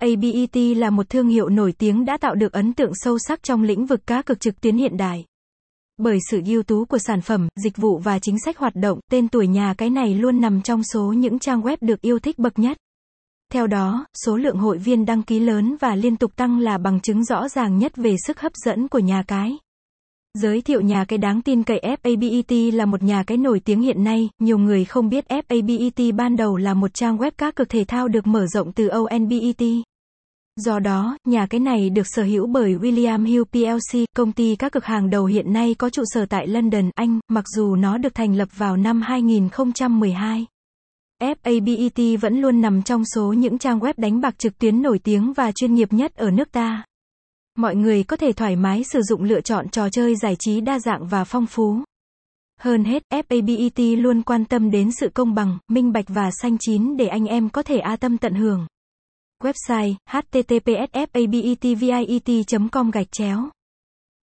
abet là một thương hiệu nổi tiếng đã tạo được ấn tượng sâu sắc trong lĩnh vực cá cược trực tuyến hiện đại. Bởi sự ưu tú của sản phẩm, dịch vụ và chính sách hoạt động, tên tuổi nhà cái này luôn nằm trong số những trang web được yêu thích bậc nhất. Theo đó, số lượng hội viên đăng ký lớn và liên tục tăng là bằng chứng rõ ràng nhất về sức hấp dẫn của nhà cái. Giới thiệu nhà cái đáng tin cậy FABET là một nhà cái nổi tiếng hiện nay, nhiều người không biết FABET ban đầu là một trang web cá cược thể thao được mở rộng từ ONBET. Do đó, nhà cái này được sở hữu bởi William Hill plc, công ty các cực hàng đầu hiện nay có trụ sở tại London, Anh, mặc dù nó được thành lập vào năm 2012. FABET vẫn luôn nằm trong số những trang web đánh bạc trực tuyến nổi tiếng và chuyên nghiệp nhất ở nước ta. Mọi người có thể thoải mái sử dụng lựa chọn trò chơi giải trí đa dạng và phong phú. Hơn hết, FABET luôn quan tâm đến sự công bằng, minh bạch và xanh chín để anh em có thể a tâm tận hưởng. Website https fabetvit com gạch chéo.